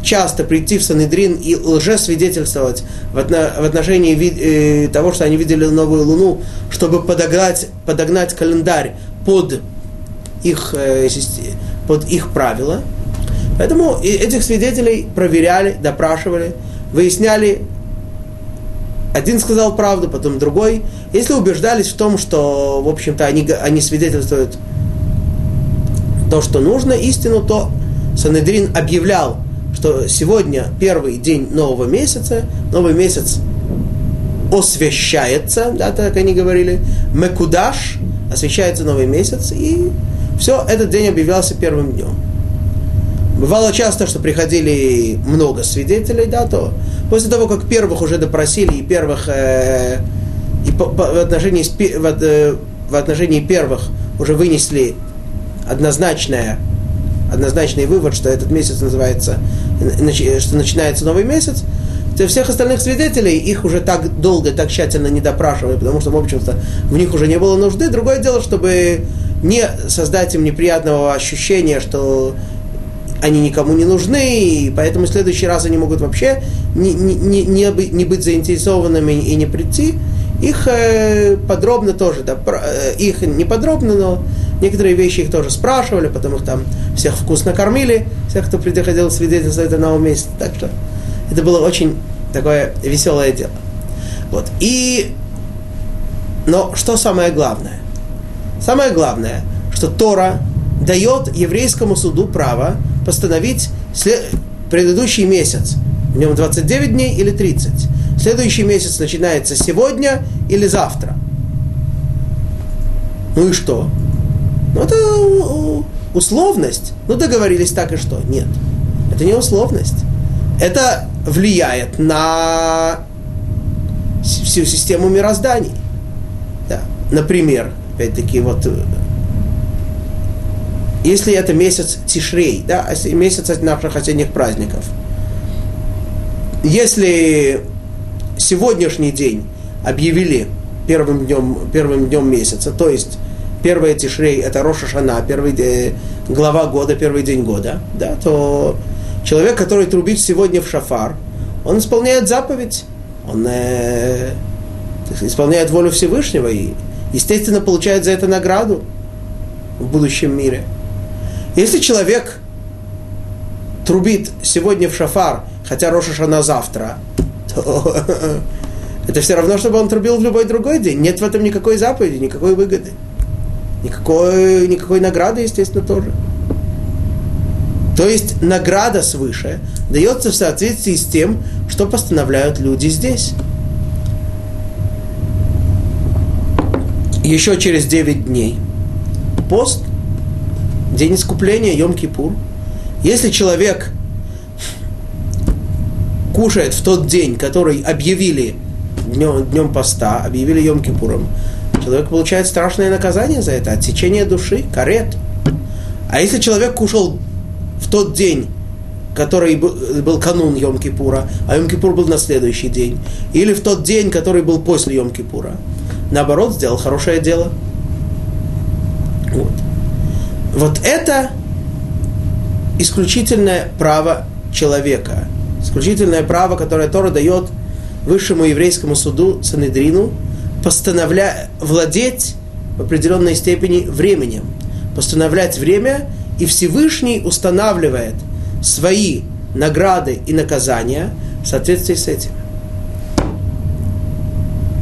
часто прийти в Санедрин и лжесвидетельствовать в, в отношении э, того, что они видели новую луну, чтобы подогнать, подогнать календарь под их, э, под их правила. Поэтому этих свидетелей проверяли, допрашивали, выясняли, один сказал правду, потом другой. Если убеждались в том, что, в общем-то, они, они свидетельствуют то, что нужно, истину, то Санедрин объявлял, что сегодня первый день нового месяца, новый месяц освящается, да, так они говорили, Мекудаш, освещается новый месяц, и все, этот день объявлялся первым днем. Бывало часто, что приходили много свидетелей, да, то после того, как первых уже допросили, и первых, э, и по, по, в, отношении, в, э, в отношении первых уже вынесли однозначное, однозначный вывод, что этот месяц называется, что начинается новый месяц, то всех остальных свидетелей их уже так долго, так тщательно не допрашивали, потому что, в общем-то, в них уже не было нужды. Другое дело, чтобы не создать им неприятного ощущения, что они никому не нужны, и поэтому в следующий раз они могут вообще не, не, не, не быть заинтересованными и не прийти. Их э, подробно тоже, да, э, их не подробно, но некоторые вещи их тоже спрашивали, потому что там всех вкусно кормили, всех, кто приходил свидетельствовать о новом месяце. Так что это было очень такое веселое дело. Вот. И, но что самое главное? Самое главное, что Тора дает еврейскому суду право постановить след... предыдущий месяц. В нем 29 дней или 30. Следующий месяц начинается сегодня или завтра. Ну и что? Ну это условность. Ну договорились так и что? Нет. Это не условность. Это влияет на всю систему мирозданий. Да. Например, опять-таки, вот если это месяц Тишрей, да, месяц от наших осенних праздников. Если сегодняшний день объявили первым днем, первым днем месяца, то есть первое Тишрей это Роша Шана, первый день, глава года, первый день года, да, то человек, который трубит сегодня в шафар, он исполняет заповедь, он э, исполняет волю Всевышнего и, естественно, получает за это награду в будущем мире – если человек трубит сегодня в шафар, хотя Роша на завтра, то это все равно, чтобы он трубил в любой другой день. Нет в этом никакой заповеди, никакой выгоды. Никакой, никакой награды, естественно, тоже. То есть награда свыше дается в соответствии с тем, что постановляют люди здесь. Еще через 9 дней пост – день искупления, Йом-Кипур. Если человек кушает в тот день, который объявили днем, днем поста, объявили Йом-Кипуром, человек получает страшное наказание за это, отсечение души, карет. А если человек кушал в тот день, который был канун Йом-Кипура, а Йом-Кипур был на следующий день, или в тот день, который был после Йом-Кипура, наоборот, сделал хорошее дело – вот это исключительное право человека, исключительное право, которое Тора дает высшему еврейскому суду Санедрину, постановля... владеть в определенной степени временем, постановлять время, и Всевышний устанавливает свои награды и наказания в соответствии с этим.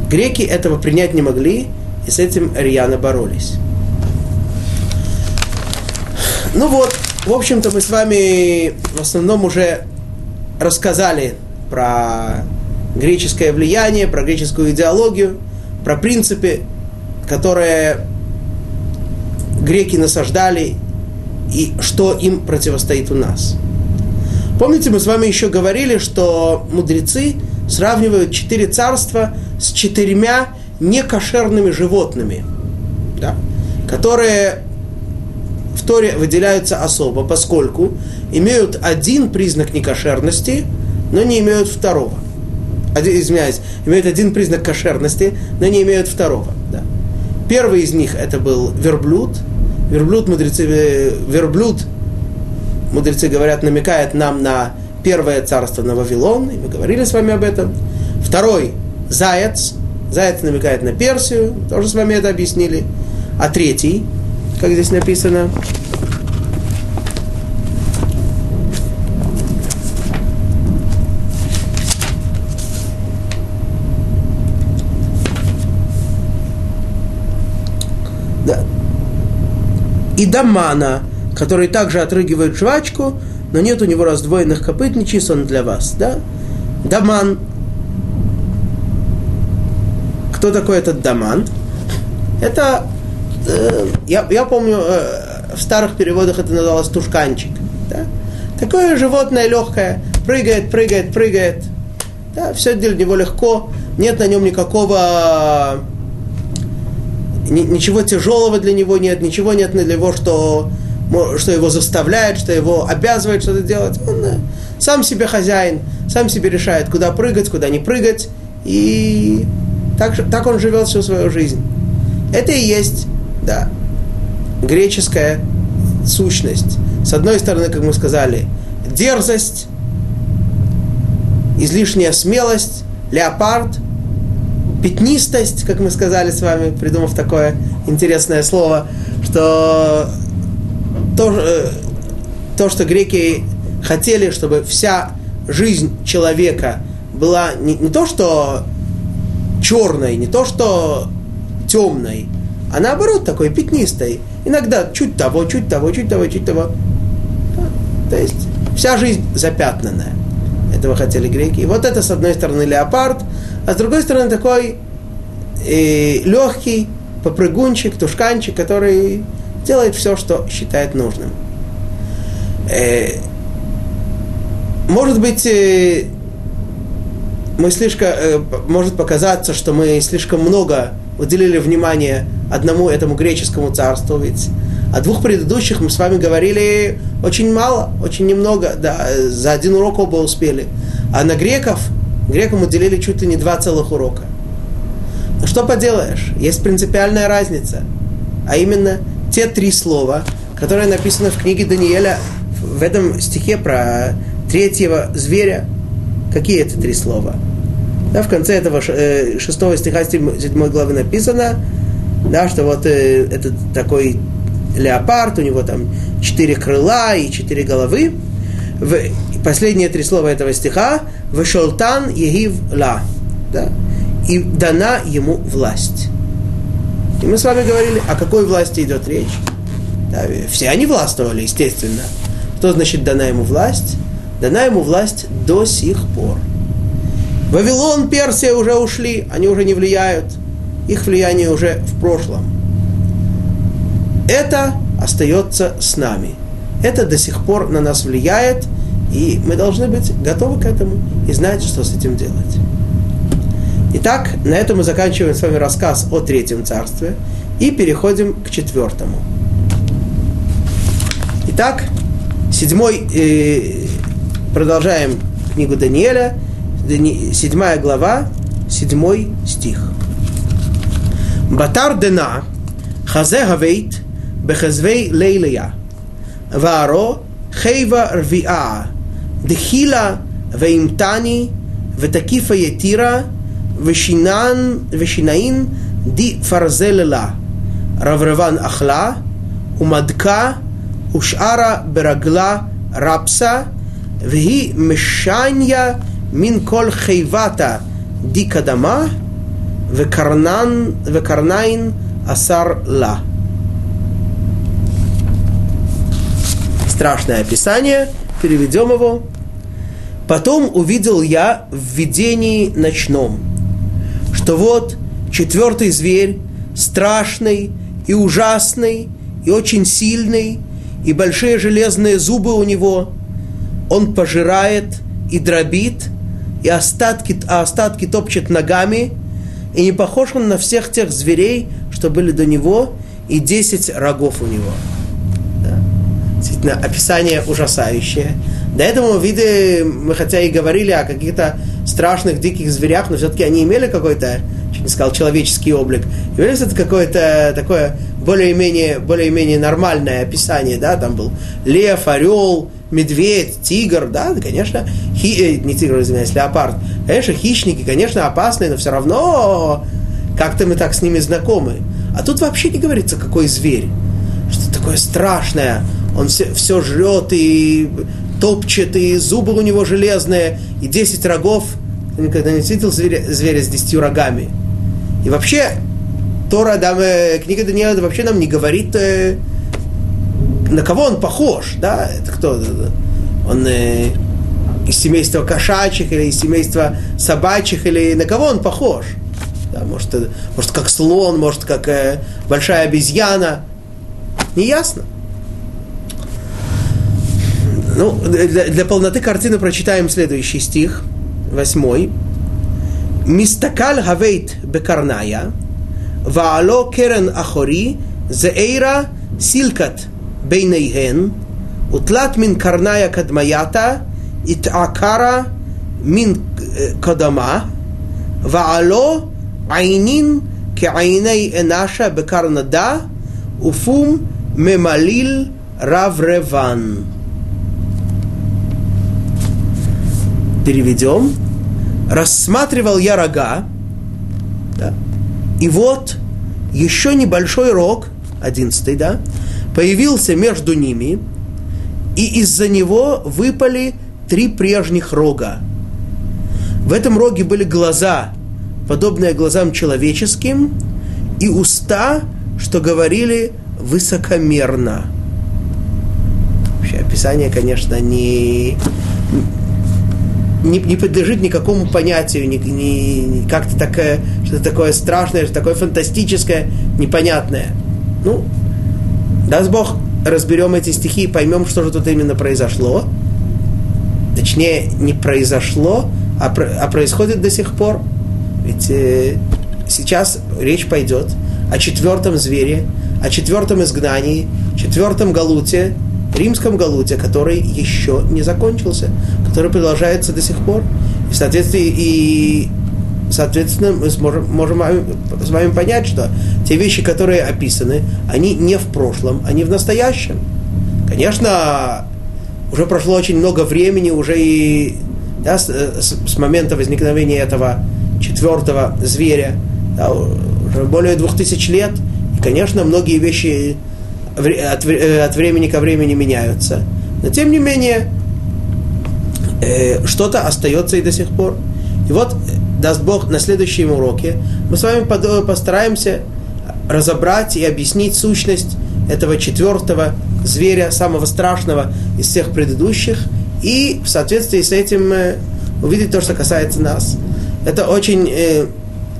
Греки этого принять не могли, и с этим рьяно боролись. Ну вот, в общем-то, мы с вами в основном уже рассказали про греческое влияние, про греческую идеологию, про принципы, которые греки насаждали и что им противостоит у нас. Помните, мы с вами еще говорили, что мудрецы сравнивают четыре царства с четырьмя некошерными животными, да, которые в Торе выделяются особо, поскольку имеют один признак некошерности, но не имеют второго. Один, извиняюсь, имеют один признак кошерности, но не имеют второго. Да. Первый из них это был верблюд. Верблюд, мудрецы, э, верблюд, мудрецы говорят, намекает нам на первое царство на Вавилон, и мы говорили с вами об этом. Второй – заяц. Заяц намекает на Персию, тоже с вами это объяснили. А третий, как здесь написано, и Дамана, который также отрыгивает жвачку, но нет у него раздвоенных копыт, не чист он для вас. Да? Даман. Кто такой этот Даман? Это, э, я, я помню, э, в старых переводах это называлось тушканчик. Да? Такое животное легкое, прыгает, прыгает, прыгает. Да, все для него легко, нет на нем никакого ничего тяжелого для него нет, ничего нет для него, что, что его заставляет, что его обязывает что-то делать. Он э, сам себе хозяин, сам себе решает, куда прыгать, куда не прыгать. И так, так он живет всю свою жизнь. Это и есть, да, греческая сущность. С одной стороны, как мы сказали, дерзость, излишняя смелость, леопард – пятнистость, как мы сказали с вами, придумав такое интересное слово, что то, э, то что греки хотели, чтобы вся жизнь человека была не, не то, что черной, не то, что темной, а наоборот такой пятнистой. Иногда чуть того, чуть того, чуть того, чуть того. То есть вся жизнь запятнанная. Этого хотели греки. И вот это, с одной стороны, леопард, а с другой стороны такой э, легкий попрыгунчик, тушканчик, который делает все, что считает нужным. Э, может быть, э, мы слишком, э, может показаться, что мы слишком много уделили внимание одному этому греческому царству, ведь о двух предыдущих мы с вами говорили очень мало, очень немного, да, за один урок оба успели. А на греков – Грекам уделили чуть ли не два целых урока. Но что поделаешь, есть принципиальная разница. А именно те три слова, которые написаны в книге Даниэля в этом стихе про третьего зверя. Какие это три слова? Да, в конце этого э, шестого стиха седьмой главы написано, да, что вот э, это такой леопард, у него там четыре крыла и четыре головы. Последние три слова этого стиха «Вешолтан егив ла» да? и дана ему власть. И мы с вами говорили, о какой власти идет речь. Да, все они властвовали, естественно. Что значит дана ему власть? Дана ему власть до сих пор. Вавилон, Персия уже ушли, они уже не влияют. Их влияние уже в прошлом. Это остается с нами. Это до сих пор на нас влияет, и мы должны быть готовы к этому и знать, что с этим делать. Итак, на этом мы заканчиваем с вами рассказ о Третьем Царстве и переходим к четвертому. Итак, седьмой, э, продолжаем книгу Даниэля, седьмая глава, седьмой стих. Батар дена, хазе гавейт, бехазвей лейлея, вааро хейва рвиа, דחילה ואימתני ותקיפה יתירה ושינן ושינאין די פרזללה רברבן אכלה ומדקה ושארה ברגלה רפסה Вги мешанья мин коль хейвата дикадама векарнан векарнайн асар ла. Страшное описание, переведем его. Потом увидел я в видении ночном, что вот четвертый зверь, страшный и ужасный, и очень сильный, и большие железные зубы у него, он пожирает и дробит, и остатки, а остатки топчет ногами, и не похож он на всех тех зверей, что были до него, и десять рогов у него. Да. Действительно, описание ужасающее. До этого виды мы хотя и говорили о каких-то страшных диких зверях, но все-таки они имели какой-то, чуть не сказал, человеческий облик. Имели это какое-то такое более-менее, более-менее нормальное описание, да, там был лев, орел, медведь, тигр, да, конечно, хи, э, не тигр, извиняюсь, леопард. Конечно, хищники, конечно, опасные, но все равно как-то мы так с ними знакомы. А тут вообще не говорится, какой зверь. Что такое страшное. Он все, все жрет и топчет, и зубы у него железные, и 10 рогов. Я никогда не видел зверя, зверя с 10 рогами. И вообще, Тора, да, книга Даниила вообще нам не говорит, э, на кого он похож, да, это кто? Он э, из семейства кошачьих или из семейства собачьих, или на кого он похож? Да, может, э, может, как слон, может, как э, большая обезьяна. Неясно. Ну, для, для полноты картины прочитаем следующий стих, восьмой. Мистакаль гавейт бекарная, ваало керен ахори, зеэйра силкат ביניהן, ותלת מן קרניה קדמייתה, התעקרה מן קדמה, ועלו עינין כעיני אנשה בקרנדה, ופום ממליל רב רבן. Переведем. Рассматривал я рога, да, и вот еще небольшой рог, одиннадцатый, да, появился между ними, и из-за него выпали три прежних рога. В этом роге были глаза, подобные глазам человеческим, и уста, что говорили высокомерно. Вообще описание, конечно, не, не, не подлежит никакому понятию, не, не, как-то такое, что-то такое страшное, что такое фантастическое, непонятное. Ну, Даст Бог, разберем эти стихи и поймем, что же тут именно произошло. Точнее, не произошло, а, а происходит до сих пор. Ведь э, сейчас речь пойдет о четвертом звере, о четвертом изгнании, четвертом галуте, римском галуте, который еще не закончился, который продолжается до сих пор. И в соответствии и соответственно, мы сможем, можем с вами понять, что те вещи, которые описаны, они не в прошлом, они в настоящем. Конечно, уже прошло очень много времени, уже и да, с, с, момента возникновения этого четвертого зверя, да, уже более двух тысяч лет, и, конечно, многие вещи от, от времени ко времени меняются. Но, тем не менее, э, что-то остается и до сих пор. И вот даст Бог, на следующем уроке мы с вами постараемся разобрать и объяснить сущность этого четвертого зверя, самого страшного из всех предыдущих, и в соответствии с этим э, увидеть то, что касается нас. Это очень э,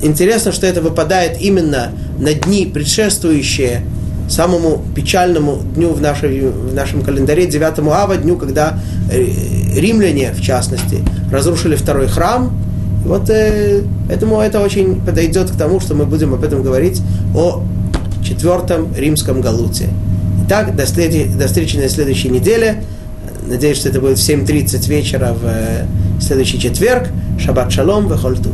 интересно, что это выпадает именно на дни, предшествующие самому печальному дню в, нашей, в нашем календаре, 9 ава, дню, когда э, римляне, в частности, разрушили второй храм, вот э, поэтому это очень подойдет к тому, что мы будем об этом говорить о четвертом римском галуте. Итак, до, следи, до встречи на следующей неделе. Надеюсь, что это будет в 7.30 вечера в э, следующий четверг. Шаббат шалом, вехольтув.